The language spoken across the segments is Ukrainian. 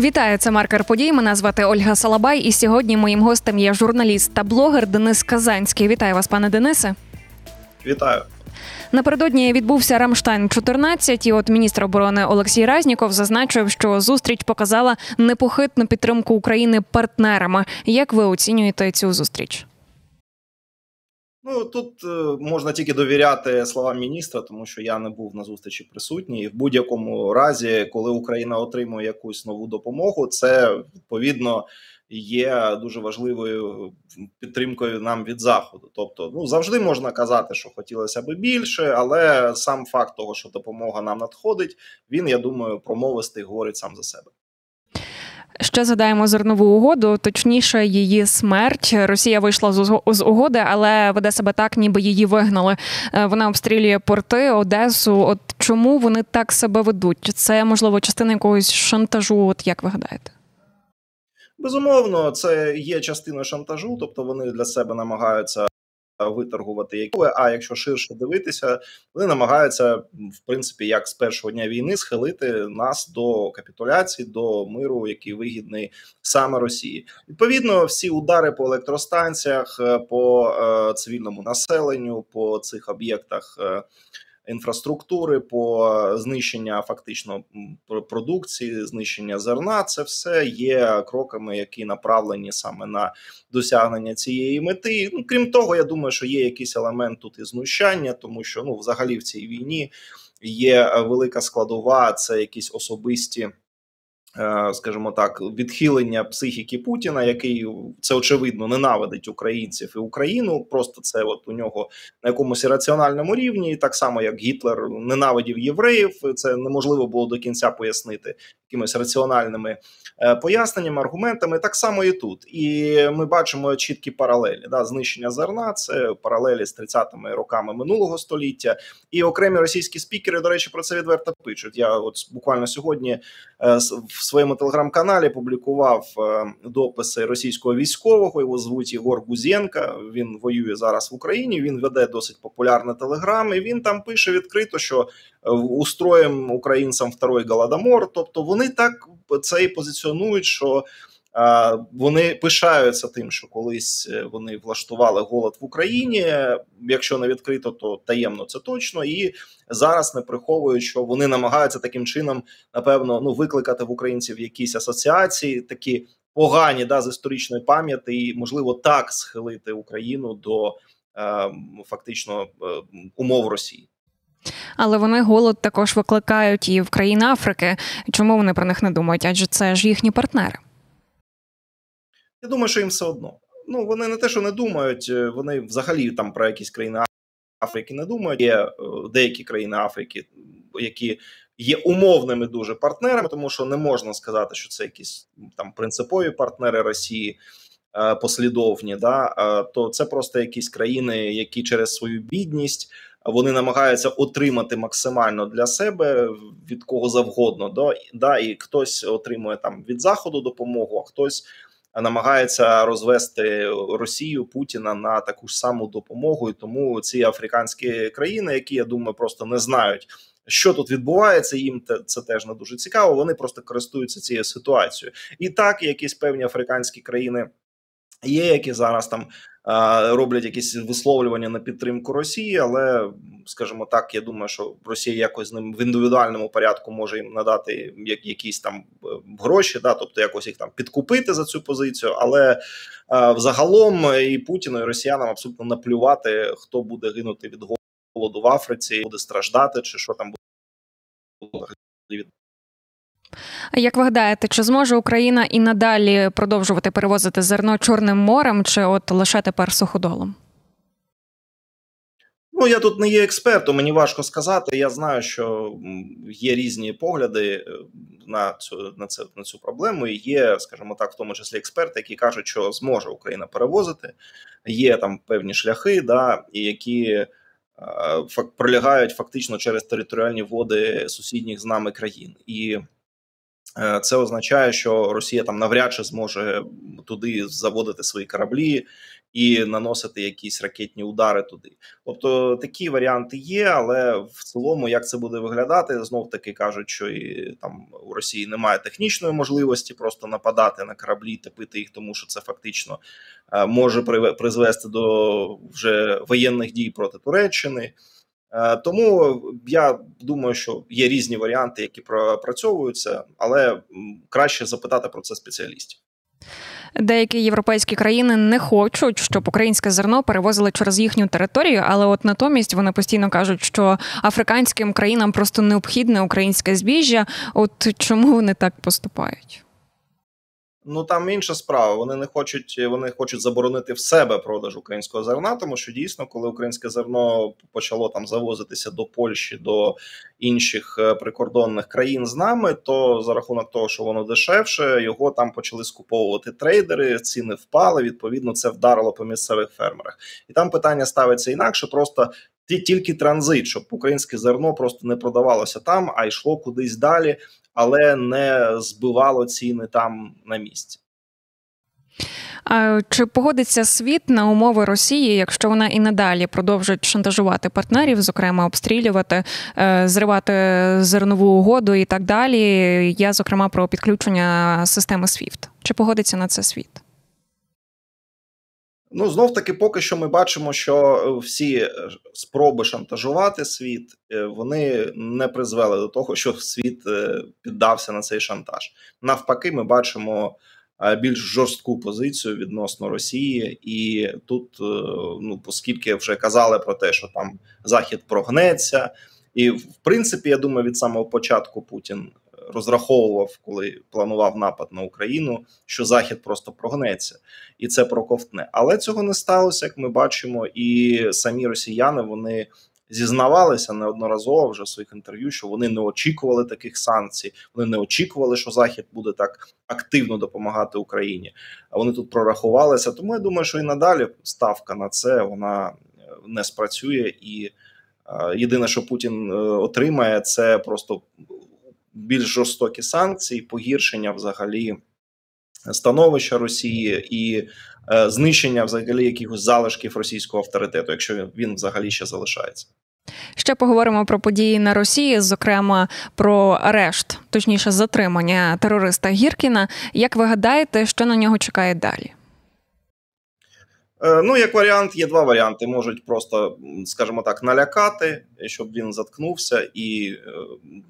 Вітаю, це маркер подій. Мене звати Ольга Салабай. І сьогодні моїм гостем є журналіст та блогер Денис Казанський. Вітаю вас, пане Денисе. Вітаю. Напередодні відбувся Рамштайн 14 і От міністр оборони Олексій Разніков зазначив, що зустріч показала непохитну підтримку України партнерами. Як ви оцінюєте цю зустріч? Ну тут е, можна тільки довіряти словам міністра, тому що я не був на зустрічі присутній. І в будь-якому разі, коли Україна отримує якусь нову допомогу, це відповідно є дуже важливою підтримкою нам від заходу. Тобто, ну завжди можна казати, що хотілося б більше, але сам факт того, що допомога нам надходить, він я думаю, промовистий говорить сам за себе. Ще згадаємо зернову угоду, точніше, її смерть. Росія вийшла з угоди, але веде себе так, ніби її вигнали. Е, вона обстрілює порти, Одесу. От чому вони так себе ведуть? Це можливо частина якогось шантажу? От як ви гадаєте? Безумовно, це є частиною шантажу, тобто вони для себе намагаються виторгувати які. А якщо ширше дивитися, вони намагаються в принципі як з першого дня війни схилити нас до капітуляції, до миру, який вигідний саме Росії. Відповідно, всі удари по електростанціях, е, по е, цивільному населенню, по цих об'єктах. Е, інфраструктури, по знищення фактично продукції, знищення зерна. Це все є кроками, які направлені саме на досягнення цієї мети. Ну крім того, я думаю, що є якийсь елемент тут і знущання, тому що ну, взагалі в цій війні є велика складова, це якісь особисті. Е, скажімо так, відхилення психіки Путіна, який це очевидно ненавидить українців і Україну. Просто це от у нього на якомусь раціональному рівні, так само як Гітлер ненавидів євреїв. Це неможливо було до кінця пояснити якимись раціональними е, поясненнями, аргументами. Так само і тут. І ми бачимо чіткі паралелі. Да, Знищення зерна це паралелі з 30-ми роками минулого століття. І окремі російські спікери, до речі, про це відверто пишуть. Я от буквально сьогодні е, в своєму телеграм-каналі публікував е, дописи російського військового. Його звуть Єгор Гузєнка. Він воює зараз в Україні. Він веде досить популярний телеграм. І він там пише відкрито, що устроїм українцям второй голодомор. Тобто вони так це і позиціонують, що вони пишаються тим, що колись е, вони влаштували голод в Україні. Якщо не відкрито, то таємно це точно. І зараз не приховують, що вони намагаються таким чином, напевно, ну викликати в українців якісь асоціації, такі погані да з історичної пам'яті, і можливо так схилити Україну до е, фактично е, умов Росії. Але вони голод також викликають і в країни Африки. Чому вони про них не думають? Адже це ж їхні партнери. Я думаю, що їм все одно. Ну вони не те, що не думають, е, вони взагалі там про якісь країни Африки не думають. Є е, деякі країни Африки, які є умовними дуже партнерами, тому що не можна сказати, що це якісь там принципові партнери Росії. Е, послідовні, да то це просто якісь країни, які через свою бідність вони намагаються отримати максимально для себе від кого завгодно. Да, да і хтось отримує там від заходу допомогу, а хтось намагається розвести Росію Путіна на таку ж саму допомогу. І тому ці африканські країни, які я думаю, просто не знають. Що тут відбувається, їм це теж не дуже цікаво. Вони просто користуються цією ситуацією, і так якісь певні африканські країни є, які зараз там роблять якісь висловлювання на підтримку Росії, але скажімо так, я думаю, що Росія якось з ним в індивідуальному порядку може їм надати як якісь там е, гроші, да, тобто якось їх там підкупити за цю позицію. Але взагалом і Путіну і Росіянам абсолютно наплювати, хто буде гинути від голоду в Африці, буде страждати, чи що там буде як ви гадаєте, чи зможе Україна і надалі продовжувати перевозити зерно Чорним морем, чи от лише тепер суходолом? Ну, я тут не є експертом, мені важко сказати. Я знаю, що є різні погляди е, на цю на це на цю проблему. І Є, скажімо так, в тому числі експерти, які кажуть, що зможе Україна перевозити. Є там певні шляхи, да, які е, пролягають фактично через територіальні води сусідніх з нами країн. І це означає, що Росія там навряд чи зможе туди заводити свої кораблі і наносити якісь ракетні удари туди. Тобто такі варіанти є, але в цілому, як це буде виглядати, знов таки кажуть, що і там у Росії немає технічної можливості просто нападати на кораблі, топити їх, тому що це фактично е, може призвести до вже воєнних дій проти Туреччини. Е, тому я думаю, що є різні варіанти, які пропрацьовуються, але краще запитати про це спеціалістів. Деякі європейські країни не хочуть, щоб українське зерно перевозили через їхню територію, але от натомість вони постійно кажуть, що африканським країнам просто необхідне українське збіжжя. От чому вони так поступають? Ну там інша справа. Вони не хочуть, вони хочуть заборонити в себе продаж українського зерна, тому що дійсно, коли українське зерно почало там завозитися до Польщі, до інших е, прикордонних країн з нами, то за рахунок того, що воно дешевше, його там почали скуповувати трейдери. Ціни впали. Відповідно, це вдарило по місцевих фермерах, і там питання ставиться інакше. Просто тільки транзит, щоб українське зерно просто не продавалося там, а йшло кудись далі але не збивало ціни там на місці. А Чи погодиться світ на умови Росії, якщо вона і надалі продовжить шантажувати партнерів, зокрема обстрілювати, е, зривати зернову угоду і так далі? Я зокрема про підключення системи SWIFT. Чи погодиться на це світ? Ну, знов таки, поки що ми бачимо, що е, всі е, спроби шантажувати світ е, вони не призвели до того, що світ піддався на цей шантаж. Навпаки, ми бачимо більш жорстку позицію відносно Росії, і тут, ну оскільки вже казали про те, що там Захід прогнеться, і в принципі, я думаю, від самого початку Путін розраховував, коли планував напад на Україну, що Захід просто прогнеться і це проковтне. Але цього не сталося, як ми бачимо, і самі росіяни вони. Зізнавалися неодноразово вже в своїх інтерв'ю, що вони не очікували таких санкцій. Вони не очікували, що Захід буде так активно допомагати Україні. А вони тут прорахувалися. Тому я думаю, що і надалі ставка на це вона е, не спрацює. І е, єдине, що Путін е, отримає, це просто більш жорстокі санкції, погіршення взагалі становища Росії і е, знищення взагалі якихось залишків російського авторитету, якщо він взагалі ще залишається. Ще поговоримо про події на Росії, зокрема про арешт, точніше затримання терориста Гіркіна. Як ви гадаєте, що на нього чекає далі? Е, ну, як варіант, є два варіанти. Можуть просто, скажімо так, налякати, щоб він заткнувся і е,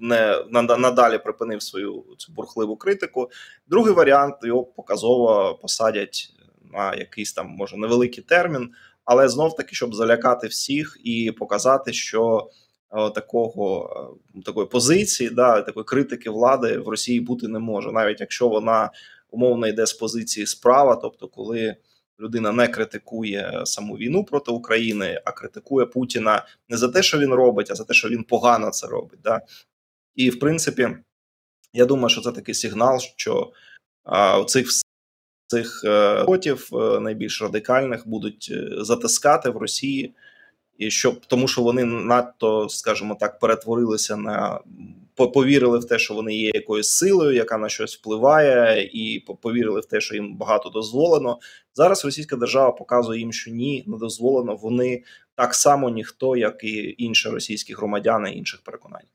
не надалі припинив свою цю бурхливу критику. Другий варіант його показово посадять на якийсь там може невеликий термін, але знов таки, щоб залякати всіх і показати, що е, такого такої позиції, да, такої критики влади в Росії бути не може, навіть якщо вона умовно йде з позиції справа, тобто коли людина не критикує саму війну проти України, а критикує Путіна не за те, що він робить, а за те, що він погано це робить. Да? І в принципі, я думаю, що це такий сигнал, що а, цих цих котів е, е, найбільш радикальних будуть е, затискати в Росії, і щоб тому, що вони надто, скажімо так, перетворилися на повірили в те, що вони є якоюсь силою, яка на щось впливає, і повірили в те, що їм багато дозволено. Зараз Російська держава показує їм, що ні, не дозволено. Вони так само ніхто, як і інші російські громадяни інших переконань.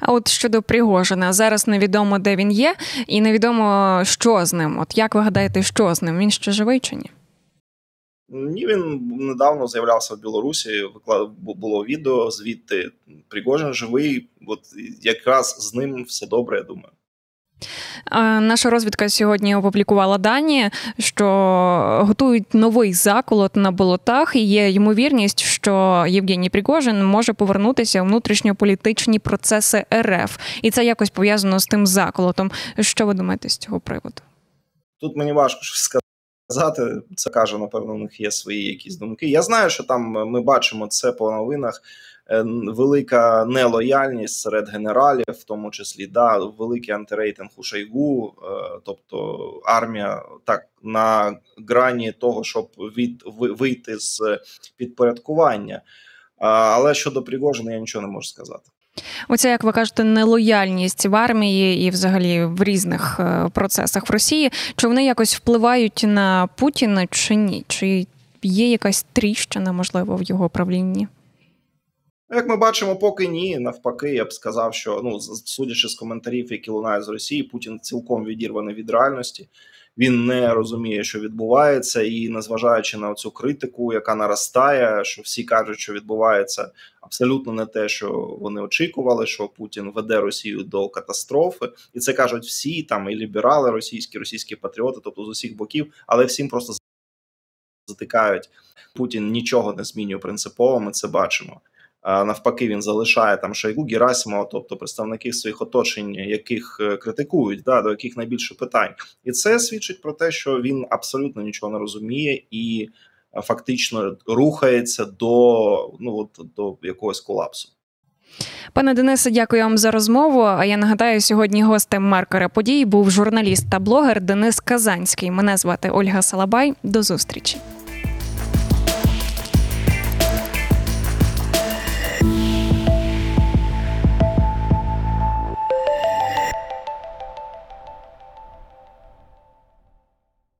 А от щодо Пригожина, зараз невідомо, де він є, і невідомо, що з ним. От як ви гадаєте, що з ним? Він ще живий чи ні? Ні, він недавно з'являвся в Білорусі. Виклад було відео звідти Пригожин живий. От якраз з ним все добре. Я думаю. Наша розвідка сьогодні опублікувала дані, що готують новий заколот на болотах, і є ймовірність, що Євгеній Пригожин може повернутися у внутрішньополітичні процеси РФ, і це якось пов'язано з тим заколотом. Що ви думаєте з цього приводу? Тут мені важко сказати сказати. Це каже, напевно, у них є свої якісь думки. Я знаю, що там ми бачимо це по новинах. Е, велика нелояльність серед генералів, в тому числі да, великий антирейтинг у Шойгу, е, тобто армія так на грані того, щоб від вийти з підпорядкування. Але щодо Пригожина, я нічого не можу сказати. Оця, як ви кажете, нелояльність в армії і, взагалі, в різних е, процесах в Росії. Чи вони якось впливають на Путіна чи ні? Чи є якась тріщина, можливо, в його правлінні? Як ми бачимо, поки ні. Навпаки, я б сказав, що ну судячи з коментарів, які лунають з Росії, Путін цілком відірваний від реальності. Він не розуміє, що відбувається, і незважаючи на цю критику, яка наростає, що всі кажуть, що відбувається абсолютно не те, що вони очікували, що Путін веде Росію до катастрофи, і це кажуть всі там і ліберали, російські, російські патріоти, тобто з усіх боків, але всім просто затикають. Путін нічого не змінює принципово. Ми це бачимо. Навпаки, він залишає там Шойгу, Герасимова, тобто представників своїх оточень, яких е, критикують, да, до яких найбільше питань, і це свідчить про те, що він абсолютно нічого не розуміє і е, фактично рухається до ну от до якогось колапсу. Пане Денисе, дякую вам за розмову. А я нагадаю, сьогодні гостем маркера подій був журналіст та блогер Денис Казанський. Мене звати Ольга Салабай. До зустрічі.